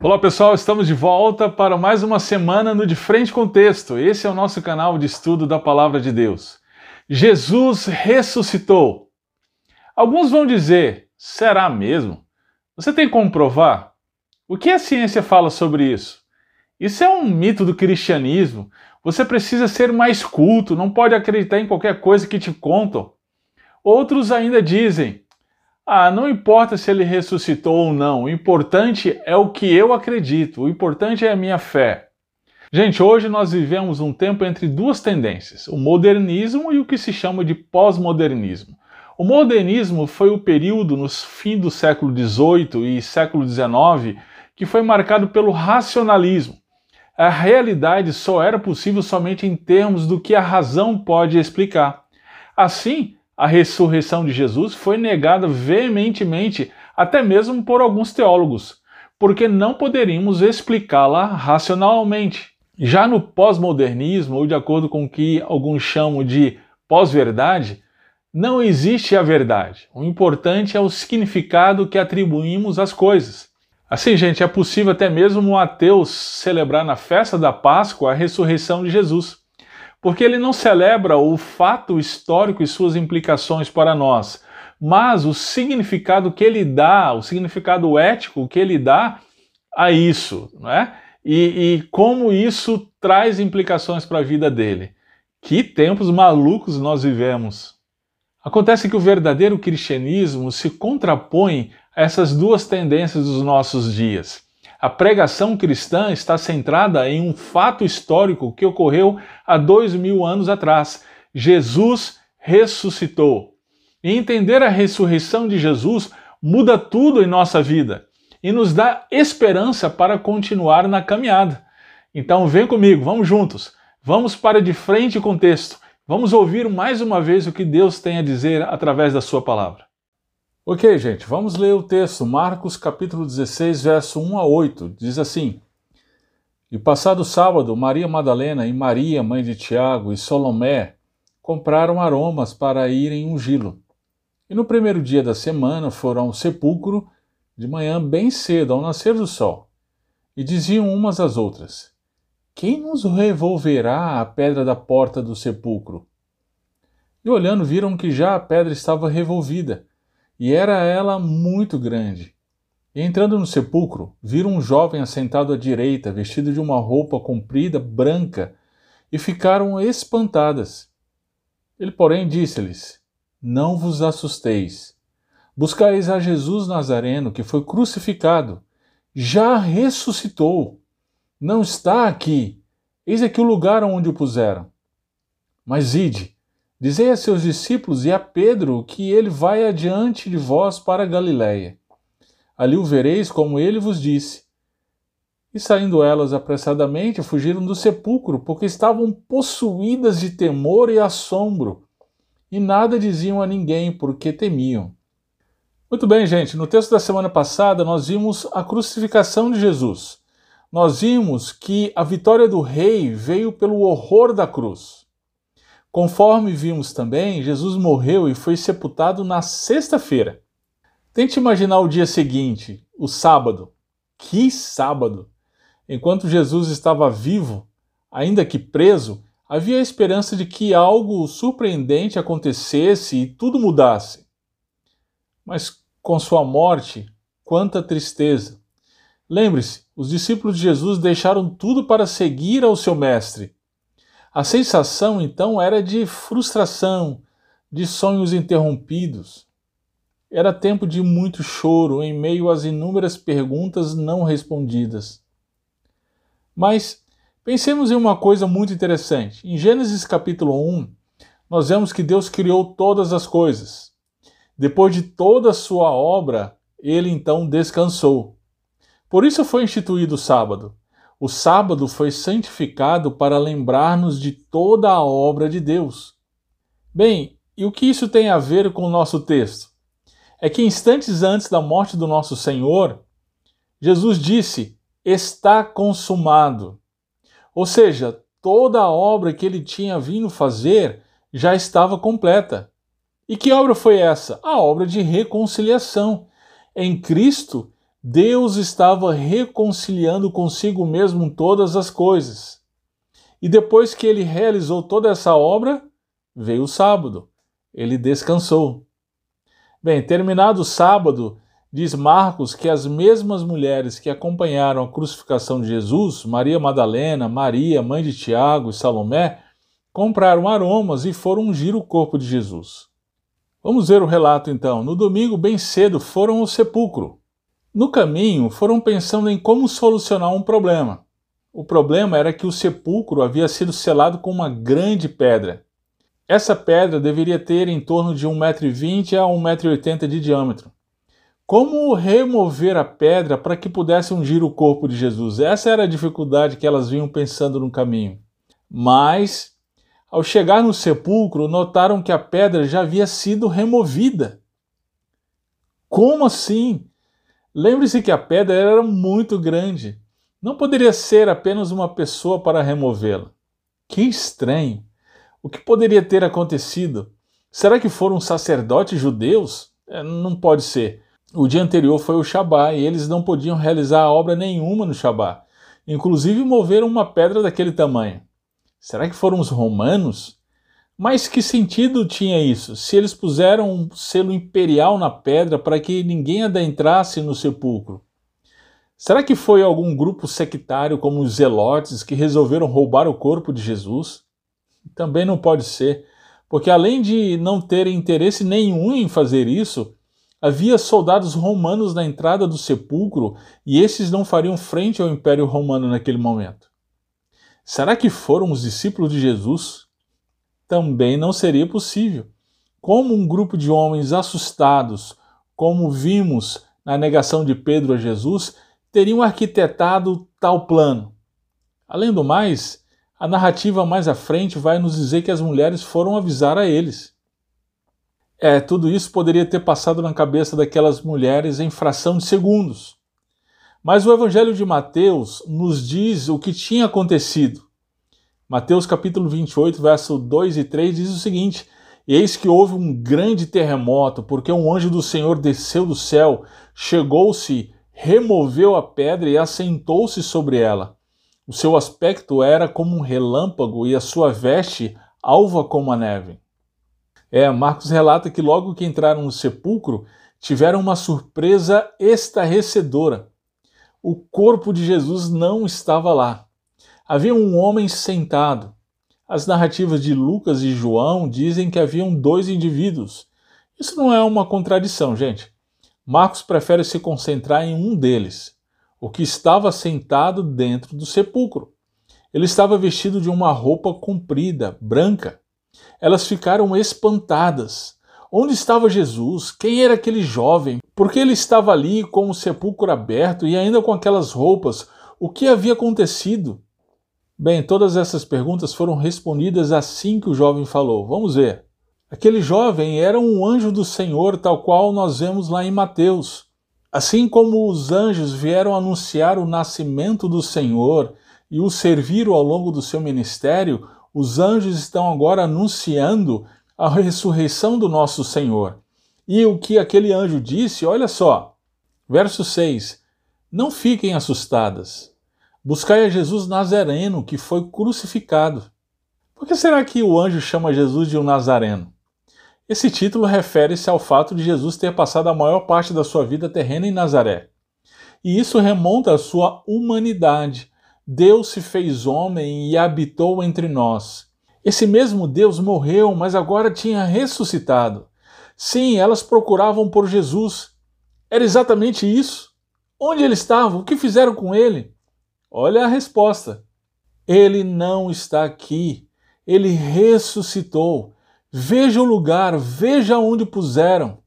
Olá pessoal, estamos de volta para mais uma semana no De Frente com Texto. Esse é o nosso canal de estudo da Palavra de Deus. Jesus ressuscitou. Alguns vão dizer, será mesmo? Você tem como provar? O que a ciência fala sobre isso? Isso é um mito do cristianismo. Você precisa ser mais culto, não pode acreditar em qualquer coisa que te contam. Outros ainda dizem, ah, não importa se ele ressuscitou ou não, o importante é o que eu acredito, o importante é a minha fé. Gente, hoje nós vivemos um tempo entre duas tendências, o modernismo e o que se chama de pós-modernismo. O modernismo foi o período no fim do século XVIII e século XIX que foi marcado pelo racionalismo. A realidade só era possível somente em termos do que a razão pode explicar. Assim, a ressurreição de Jesus foi negada veementemente, até mesmo por alguns teólogos, porque não poderíamos explicá-la racionalmente. Já no pós-modernismo, ou de acordo com o que alguns chamam de pós-verdade, não existe a verdade. O importante é o significado que atribuímos às coisas. Assim, gente, é possível até mesmo um ateu celebrar na festa da Páscoa a ressurreição de Jesus porque ele não celebra o fato histórico e suas implicações para nós, mas o significado que ele dá, o significado ético que ele dá a isso, não é? E, e como isso traz implicações para a vida dele. Que tempos malucos nós vivemos! Acontece que o verdadeiro cristianismo se contrapõe a essas duas tendências dos nossos dias. A pregação cristã está centrada em um fato histórico que ocorreu há dois mil anos atrás. Jesus ressuscitou. E entender a ressurreição de Jesus muda tudo em nossa vida e nos dá esperança para continuar na caminhada. Então vem comigo, vamos juntos. Vamos para de frente com o texto. Vamos ouvir mais uma vez o que Deus tem a dizer através da sua palavra. Ok, gente, vamos ler o texto. Marcos capítulo 16, verso 1 a 8. Diz assim: E passado sábado, Maria Madalena e Maria, mãe de Tiago, e Solomé compraram aromas para irem ungí-lo. E no primeiro dia da semana foram ao sepulcro de manhã bem cedo, ao nascer do sol. E diziam umas às outras: Quem nos revolverá a pedra da porta do sepulcro? E olhando, viram que já a pedra estava revolvida e era ela muito grande. Entrando no sepulcro, viram um jovem assentado à direita, vestido de uma roupa comprida, branca, e ficaram espantadas. Ele, porém, disse-lhes: Não vos assusteis. Buscais a Jesus Nazareno, que foi crucificado. Já ressuscitou. Não está aqui. Eis aqui o lugar onde o puseram. Mas ide Dizei a seus discípulos e a Pedro que ele vai adiante de vós para Galiléia. Ali o vereis como ele vos disse. E saindo elas apressadamente, fugiram do sepulcro, porque estavam possuídas de temor e assombro, e nada diziam a ninguém, porque temiam. Muito bem, gente, no texto da semana passada nós vimos a crucificação de Jesus. Nós vimos que a vitória do rei veio pelo horror da cruz. Conforme vimos também, Jesus morreu e foi sepultado na sexta-feira. Tente imaginar o dia seguinte, o sábado. Que sábado! Enquanto Jesus estava vivo, ainda que preso, havia a esperança de que algo surpreendente acontecesse e tudo mudasse. Mas com sua morte, quanta tristeza! Lembre-se, os discípulos de Jesus deixaram tudo para seguir ao seu Mestre. A sensação então era de frustração, de sonhos interrompidos. Era tempo de muito choro em meio às inúmeras perguntas não respondidas. Mas pensemos em uma coisa muito interessante. Em Gênesis capítulo 1, nós vemos que Deus criou todas as coisas. Depois de toda a sua obra, ele então descansou. Por isso foi instituído o sábado. O sábado foi santificado para lembrar-nos de toda a obra de Deus. Bem, e o que isso tem a ver com o nosso texto? É que instantes antes da morte do nosso Senhor, Jesus disse: Está consumado. Ou seja, toda a obra que ele tinha vindo fazer já estava completa. E que obra foi essa? A obra de reconciliação. Em Cristo, Deus estava reconciliando consigo mesmo todas as coisas. E depois que ele realizou toda essa obra, veio o sábado. Ele descansou. Bem, terminado o sábado, diz Marcos que as mesmas mulheres que acompanharam a crucificação de Jesus, Maria Madalena, Maria, mãe de Tiago e Salomé, compraram aromas e foram ungir o corpo de Jesus. Vamos ver o relato então. No domingo, bem cedo, foram ao sepulcro. No caminho, foram pensando em como solucionar um problema. O problema era que o sepulcro havia sido selado com uma grande pedra. Essa pedra deveria ter em torno de 1,20m a 1,80m de diâmetro. Como remover a pedra para que pudesse ungir o corpo de Jesus? Essa era a dificuldade que elas vinham pensando no caminho. Mas, ao chegar no sepulcro, notaram que a pedra já havia sido removida. Como assim? Lembre-se que a pedra era muito grande. Não poderia ser apenas uma pessoa para removê-la. Que estranho! O que poderia ter acontecido? Será que foram sacerdotes judeus? É, não pode ser. O dia anterior foi o Shabá e eles não podiam realizar obra nenhuma no Shabá. Inclusive moveram uma pedra daquele tamanho. Será que foram os romanos? Mas que sentido tinha isso? Se eles puseram um selo imperial na pedra para que ninguém adentrasse no sepulcro? Será que foi algum grupo sectário como os Zelotes que resolveram roubar o corpo de Jesus? Também não pode ser, porque além de não terem interesse nenhum em fazer isso, havia soldados romanos na entrada do sepulcro e esses não fariam frente ao Império Romano naquele momento. Será que foram os discípulos de Jesus? Também não seria possível. Como um grupo de homens assustados, como vimos na negação de Pedro a Jesus, teriam arquitetado tal plano? Além do mais, a narrativa mais à frente vai nos dizer que as mulheres foram avisar a eles. É, tudo isso poderia ter passado na cabeça daquelas mulheres em fração de segundos. Mas o Evangelho de Mateus nos diz o que tinha acontecido. Mateus capítulo 28, verso 2 e 3 diz o seguinte: Eis que houve um grande terremoto, porque um anjo do Senhor desceu do céu, chegou-se, removeu a pedra e assentou-se sobre ela. O seu aspecto era como um relâmpago e a sua veste alva como a neve. É, Marcos relata que logo que entraram no sepulcro, tiveram uma surpresa estarrecedora. O corpo de Jesus não estava lá. Havia um homem sentado. As narrativas de Lucas e João dizem que haviam dois indivíduos. Isso não é uma contradição, gente. Marcos prefere se concentrar em um deles, o que estava sentado dentro do sepulcro. Ele estava vestido de uma roupa comprida, branca. Elas ficaram espantadas. Onde estava Jesus? Quem era aquele jovem? Por que ele estava ali com o sepulcro aberto e ainda com aquelas roupas? O que havia acontecido? Bem, todas essas perguntas foram respondidas assim que o jovem falou. Vamos ver. Aquele jovem era um anjo do Senhor, tal qual nós vemos lá em Mateus. Assim como os anjos vieram anunciar o nascimento do Senhor e o serviram ao longo do seu ministério, os anjos estão agora anunciando a ressurreição do nosso Senhor. E o que aquele anjo disse, olha só, verso 6: Não fiquem assustadas. Buscai a Jesus Nazareno, que foi crucificado. Por que será que o anjo chama Jesus de um Nazareno? Esse título refere-se ao fato de Jesus ter passado a maior parte da sua vida terrena em Nazaré. E isso remonta à sua humanidade. Deus se fez homem e habitou entre nós. Esse mesmo Deus morreu, mas agora tinha ressuscitado. Sim, elas procuravam por Jesus. Era exatamente isso. Onde ele estava? O que fizeram com ele? Olha a resposta. Ele não está aqui. Ele ressuscitou. Veja o lugar, veja onde puseram.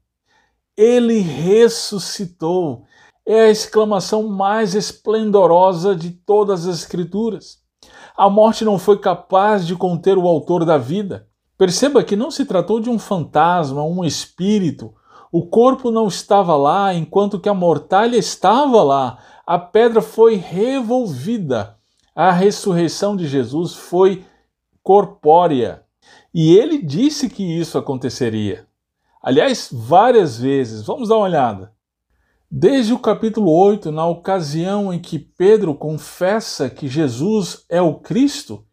Ele ressuscitou. É a exclamação mais esplendorosa de todas as Escrituras. A morte não foi capaz de conter o autor da vida. Perceba que não se tratou de um fantasma, um espírito. O corpo não estava lá, enquanto que a mortalha estava lá a pedra foi revolvida. A ressurreição de Jesus foi corpórea. E ele disse que isso aconteceria. Aliás, várias vezes. Vamos dar uma olhada. Desde o capítulo 8, na ocasião em que Pedro confessa que Jesus é o Cristo,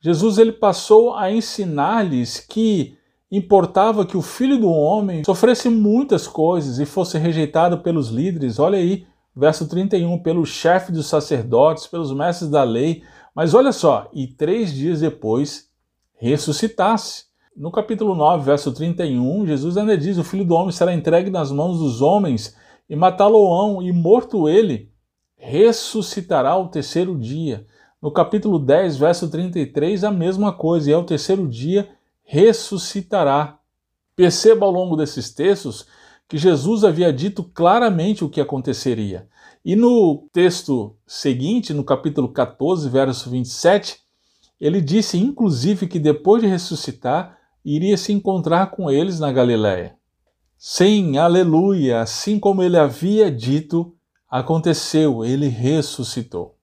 Jesus ele passou a ensinar-lhes que importava que o filho do homem sofresse muitas coisas e fosse rejeitado pelos líderes. Olha aí, verso 31, pelo chefe dos sacerdotes, pelos mestres da lei. Mas olha só, e três dias depois ressuscitasse. No capítulo 9, verso 31, Jesus ainda diz: O filho do homem será entregue nas mãos dos homens e matá-lo-ão, e morto ele, ressuscitará ao terceiro dia. No capítulo 10, verso 33, a mesma coisa, e ao terceiro dia ressuscitará. Perceba ao longo desses textos que Jesus havia dito claramente o que aconteceria. E no texto seguinte, no capítulo 14, verso 27, ele disse inclusive que depois de ressuscitar, iria se encontrar com eles na Galiléia. Sim, aleluia, assim como ele havia dito, aconteceu, ele ressuscitou.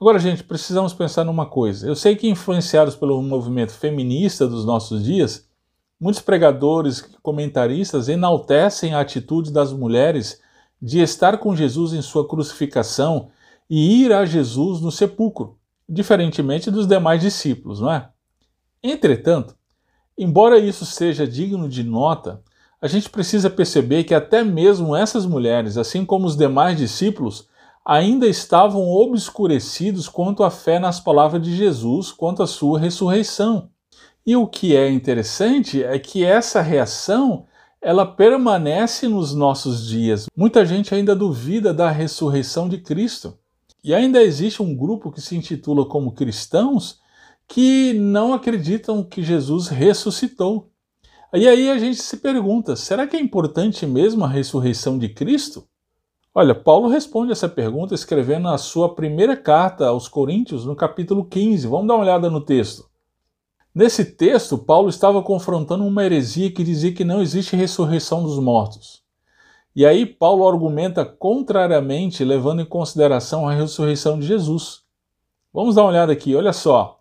Agora, gente, precisamos pensar numa coisa. Eu sei que, influenciados pelo movimento feminista dos nossos dias, muitos pregadores, comentaristas enaltecem a atitude das mulheres de estar com Jesus em sua crucificação e ir a Jesus no sepulcro, diferentemente dos demais discípulos, não é? Entretanto, embora isso seja digno de nota, a gente precisa perceber que até mesmo essas mulheres, assim como os demais discípulos, ainda estavam obscurecidos quanto à fé nas palavras de Jesus, quanto à sua ressurreição. E o que é interessante é que essa reação ela permanece nos nossos dias. Muita gente ainda duvida da ressurreição de Cristo. E ainda existe um grupo que se intitula como cristãos que não acreditam que Jesus ressuscitou. E aí a gente se pergunta: será que é importante mesmo a ressurreição de Cristo? Olha, Paulo responde essa pergunta escrevendo a sua primeira carta aos Coríntios, no capítulo 15. Vamos dar uma olhada no texto. Nesse texto, Paulo estava confrontando uma heresia que dizia que não existe ressurreição dos mortos. E aí, Paulo argumenta contrariamente, levando em consideração a ressurreição de Jesus. Vamos dar uma olhada aqui, olha só.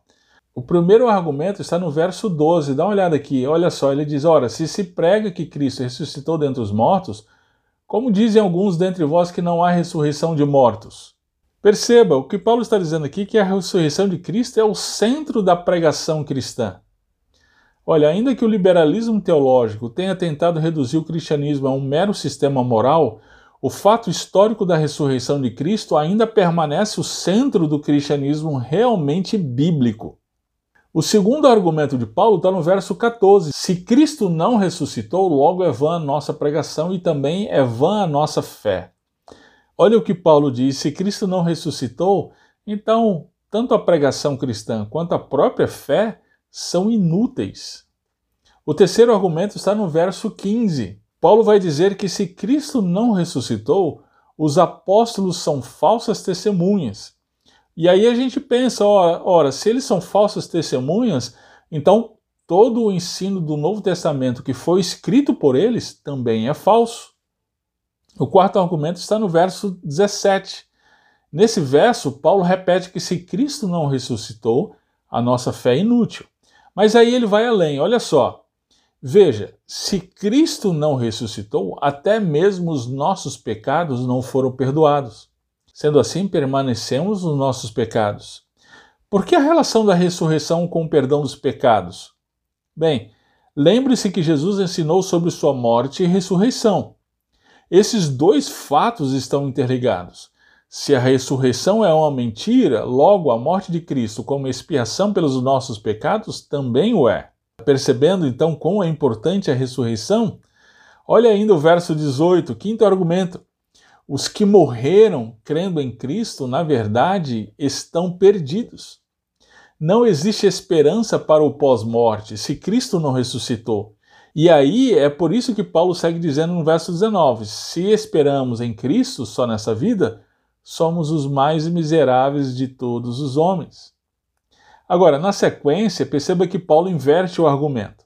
O primeiro argumento está no verso 12, dá uma olhada aqui, olha só, ele diz: Ora, se se prega que Cristo ressuscitou dentre os mortos, como dizem alguns dentre vós que não há ressurreição de mortos. Perceba, o que Paulo está dizendo aqui é que a ressurreição de Cristo é o centro da pregação cristã. Olha, ainda que o liberalismo teológico tenha tentado reduzir o cristianismo a um mero sistema moral, o fato histórico da ressurreição de Cristo ainda permanece o centro do cristianismo realmente bíblico. O segundo argumento de Paulo está no verso 14. Se Cristo não ressuscitou, logo é vã a nossa pregação e também é vã a nossa fé. Olha o que Paulo diz: se Cristo não ressuscitou, então tanto a pregação cristã quanto a própria fé são inúteis. O terceiro argumento está no verso 15. Paulo vai dizer que se Cristo não ressuscitou, os apóstolos são falsas testemunhas e aí a gente pensa, ora, ora, se eles são falsas testemunhas, então todo o ensino do Novo Testamento que foi escrito por eles também é falso. O quarto argumento está no verso 17. Nesse verso, Paulo repete que se Cristo não ressuscitou, a nossa fé é inútil. Mas aí ele vai além, olha só. Veja, se Cristo não ressuscitou, até mesmo os nossos pecados não foram perdoados. Sendo assim, permanecemos nos nossos pecados. Por que a relação da ressurreição com o perdão dos pecados? Bem, lembre-se que Jesus ensinou sobre sua morte e ressurreição. Esses dois fatos estão interligados. Se a ressurreição é uma mentira, logo a morte de Cristo como expiação pelos nossos pecados também o é. Percebendo então quão é importante a ressurreição? Olha ainda o verso 18, quinto argumento. Os que morreram crendo em Cristo, na verdade, estão perdidos. Não existe esperança para o pós-morte se Cristo não ressuscitou. E aí é por isso que Paulo segue dizendo no verso 19: se esperamos em Cristo só nessa vida, somos os mais miseráveis de todos os homens. Agora, na sequência, perceba que Paulo inverte o argumento.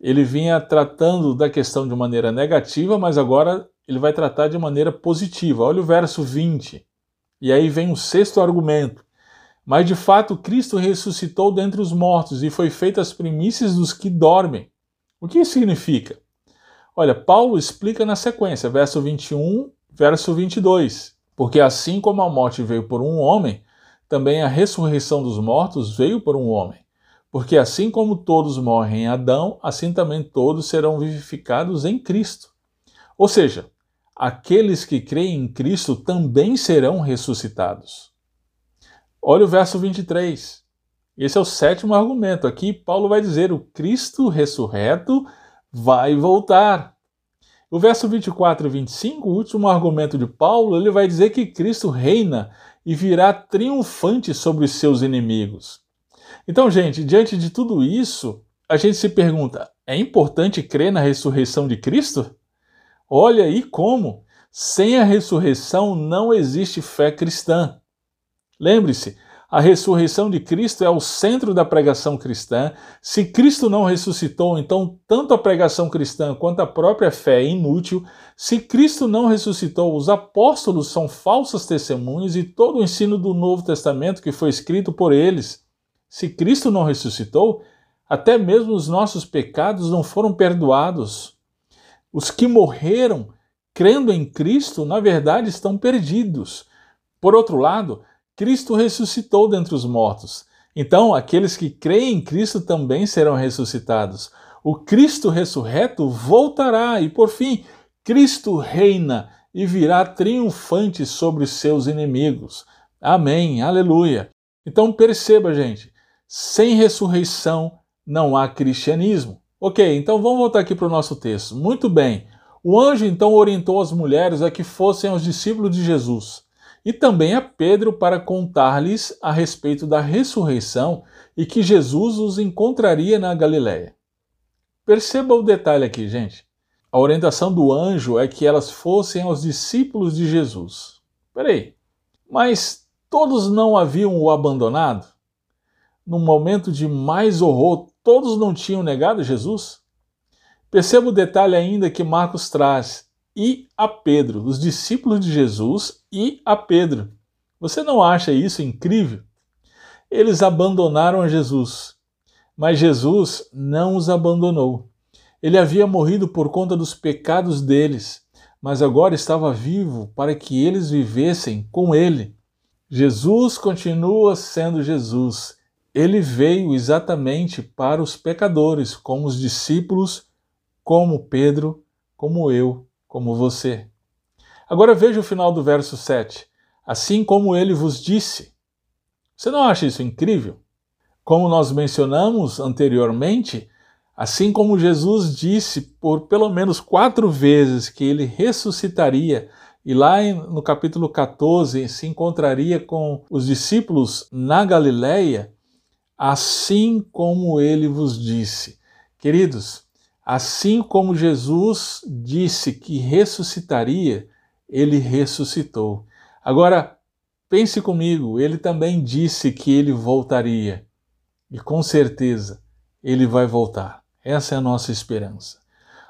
Ele vinha tratando da questão de maneira negativa, mas agora ele vai tratar de maneira positiva. Olha o verso 20. E aí vem o sexto argumento. Mas de fato Cristo ressuscitou dentre os mortos e foi feita as primícias dos que dormem. O que isso significa? Olha, Paulo explica na sequência, verso 21, Verso 22: Porque assim como a morte veio por um homem, também a ressurreição dos mortos veio por um homem. Porque assim como todos morrem em Adão, assim também todos serão vivificados em Cristo. Ou seja, aqueles que creem em Cristo também serão ressuscitados. Olha o verso 23. Esse é o sétimo argumento. Aqui Paulo vai dizer: o Cristo ressurreto vai voltar. O verso 24 e 25, o último argumento de Paulo, ele vai dizer que Cristo reina e virá triunfante sobre os seus inimigos. Então, gente, diante de tudo isso, a gente se pergunta: é importante crer na ressurreição de Cristo? Olha aí como! Sem a ressurreição não existe fé cristã. Lembre-se, a ressurreição de Cristo é o centro da pregação cristã. Se Cristo não ressuscitou, então tanto a pregação cristã quanto a própria fé é inútil. Se Cristo não ressuscitou, os apóstolos são falsos testemunhos e todo o ensino do Novo Testamento que foi escrito por eles. Se Cristo não ressuscitou, até mesmo os nossos pecados não foram perdoados. Os que morreram crendo em Cristo, na verdade, estão perdidos. Por outro lado, Cristo ressuscitou dentre os mortos. Então, aqueles que creem em Cristo também serão ressuscitados. O Cristo ressurreto voltará e, por fim, Cristo reina e virá triunfante sobre seus inimigos. Amém, aleluia. Então perceba, gente, sem ressurreição não há cristianismo. Ok, então vamos voltar aqui para o nosso texto. Muito bem. O anjo então orientou as mulheres a que fossem aos discípulos de Jesus e também a Pedro para contar-lhes a respeito da ressurreição e que Jesus os encontraria na Galiléia. Perceba o detalhe aqui, gente. A orientação do anjo é que elas fossem aos discípulos de Jesus. Peraí, mas todos não haviam o abandonado? No momento de mais horror, todos não tinham negado Jesus? Perceba o detalhe ainda que Marcos traz: e a Pedro, os discípulos de Jesus e a Pedro. Você não acha isso incrível? Eles abandonaram Jesus, mas Jesus não os abandonou. Ele havia morrido por conta dos pecados deles, mas agora estava vivo para que eles vivessem com ele. Jesus continua sendo Jesus ele veio exatamente para os pecadores, como os discípulos, como Pedro, como eu, como você. Agora veja o final do verso 7. Assim como ele vos disse. Você não acha isso incrível? Como nós mencionamos anteriormente, assim como Jesus disse por pelo menos quatro vezes que ele ressuscitaria, e lá no capítulo 14 se encontraria com os discípulos na Galileia, assim como ele vos disse. Queridos, assim como Jesus disse que ressuscitaria, ele ressuscitou. Agora, pense comigo, ele também disse que ele voltaria. E com certeza ele vai voltar. Essa é a nossa esperança.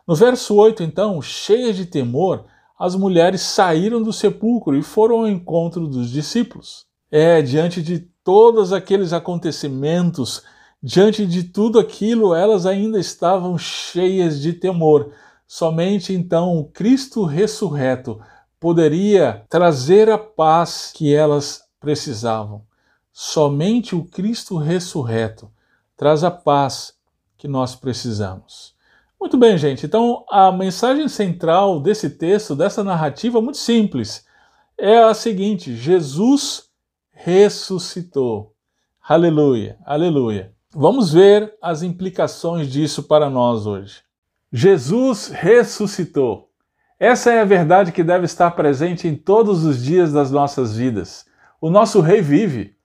No verso 8, então, cheias de temor, as mulheres saíram do sepulcro e foram ao encontro dos discípulos. É, diante de todos aqueles acontecimentos, diante de tudo aquilo, elas ainda estavam cheias de temor. Somente então o Cristo ressurreto poderia trazer a paz que elas precisavam. Somente o Cristo ressurreto traz a paz que nós precisamos. Muito bem, gente. Então, a mensagem central desse texto, dessa narrativa, é muito simples. É a seguinte: Jesus ressuscitou. Aleluia, aleluia. Vamos ver as implicações disso para nós hoje. Jesus ressuscitou. Essa é a verdade que deve estar presente em todos os dias das nossas vidas. O nosso Rei vive.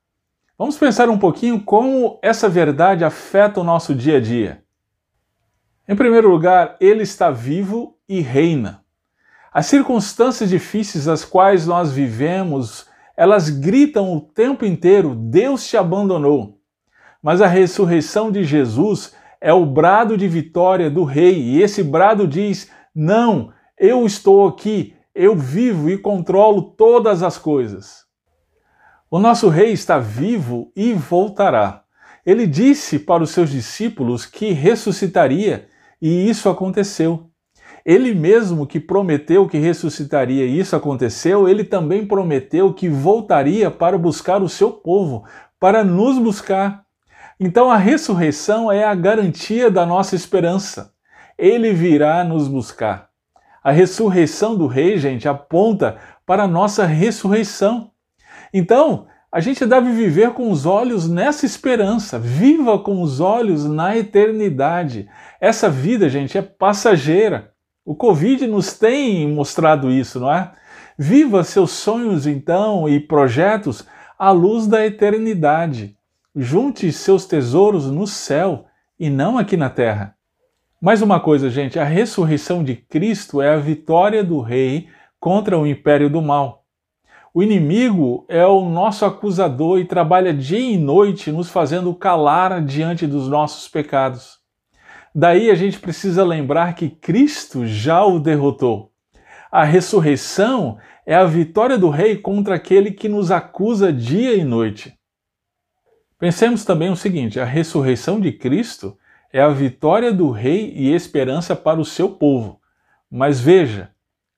Vamos pensar um pouquinho como essa verdade afeta o nosso dia a dia. Em primeiro lugar, ele está vivo e reina. As circunstâncias difíceis às quais nós vivemos elas gritam o tempo inteiro: Deus te abandonou. Mas a ressurreição de Jesus é o brado de vitória do Rei, e esse brado diz: Não, eu estou aqui, eu vivo e controlo todas as coisas. O nosso Rei está vivo e voltará. Ele disse para os seus discípulos que ressuscitaria, e isso aconteceu. Ele mesmo que prometeu que ressuscitaria e isso aconteceu, ele também prometeu que voltaria para buscar o seu povo, para nos buscar. Então a ressurreição é a garantia da nossa esperança. Ele virá nos buscar. A ressurreição do rei, gente, aponta para a nossa ressurreição. Então, a gente deve viver com os olhos nessa esperança. Viva com os olhos na eternidade. Essa vida, gente, é passageira. O Covid nos tem mostrado isso, não é? Viva seus sonhos, então, e projetos à luz da eternidade. Junte seus tesouros no céu e não aqui na terra. Mais uma coisa, gente: a ressurreição de Cristo é a vitória do Rei contra o império do mal. O inimigo é o nosso acusador e trabalha dia e noite nos fazendo calar diante dos nossos pecados. Daí a gente precisa lembrar que Cristo já o derrotou. A ressurreição é a vitória do Rei contra aquele que nos acusa dia e noite. Pensemos também o seguinte: a ressurreição de Cristo é a vitória do Rei e esperança para o seu povo. Mas veja,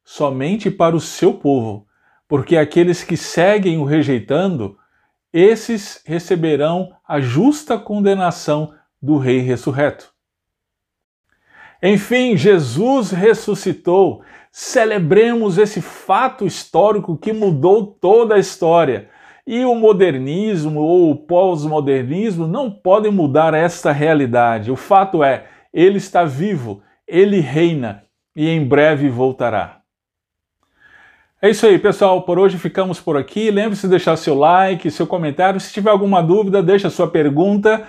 somente para o seu povo porque aqueles que seguem o rejeitando, esses receberão a justa condenação do Rei ressurreto. Enfim, Jesus ressuscitou. Celebremos esse fato histórico que mudou toda a história. E o modernismo ou o pós-modernismo não podem mudar esta realidade. O fato é, ele está vivo, ele reina e em breve voltará. É isso aí, pessoal. Por hoje ficamos por aqui. Lembre-se de deixar seu like, seu comentário. Se tiver alguma dúvida, deixa sua pergunta.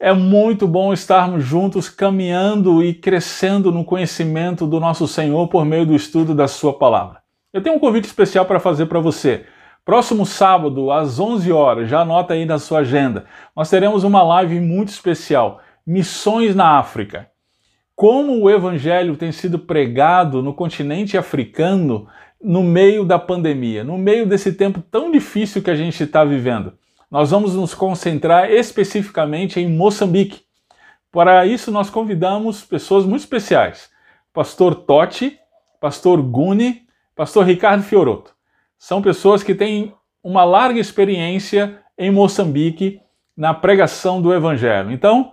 É muito bom estarmos juntos caminhando e crescendo no conhecimento do nosso Senhor por meio do estudo da Sua palavra. Eu tenho um convite especial para fazer para você. Próximo sábado, às 11 horas, já anota aí na sua agenda, nós teremos uma live muito especial: Missões na África. Como o Evangelho tem sido pregado no continente africano no meio da pandemia, no meio desse tempo tão difícil que a gente está vivendo. Nós vamos nos concentrar especificamente em Moçambique. Para isso, nós convidamos pessoas muito especiais: Pastor Totti, Pastor Guni, Pastor Ricardo Fioroto. São pessoas que têm uma larga experiência em Moçambique na pregação do Evangelho. Então,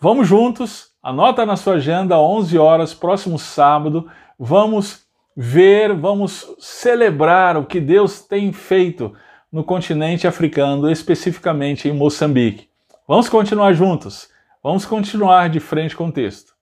vamos juntos, anota na sua agenda, 11 horas, próximo sábado, vamos ver, vamos celebrar o que Deus tem feito no continente africano, especificamente em Moçambique. Vamos continuar juntos, vamos continuar de frente com o texto.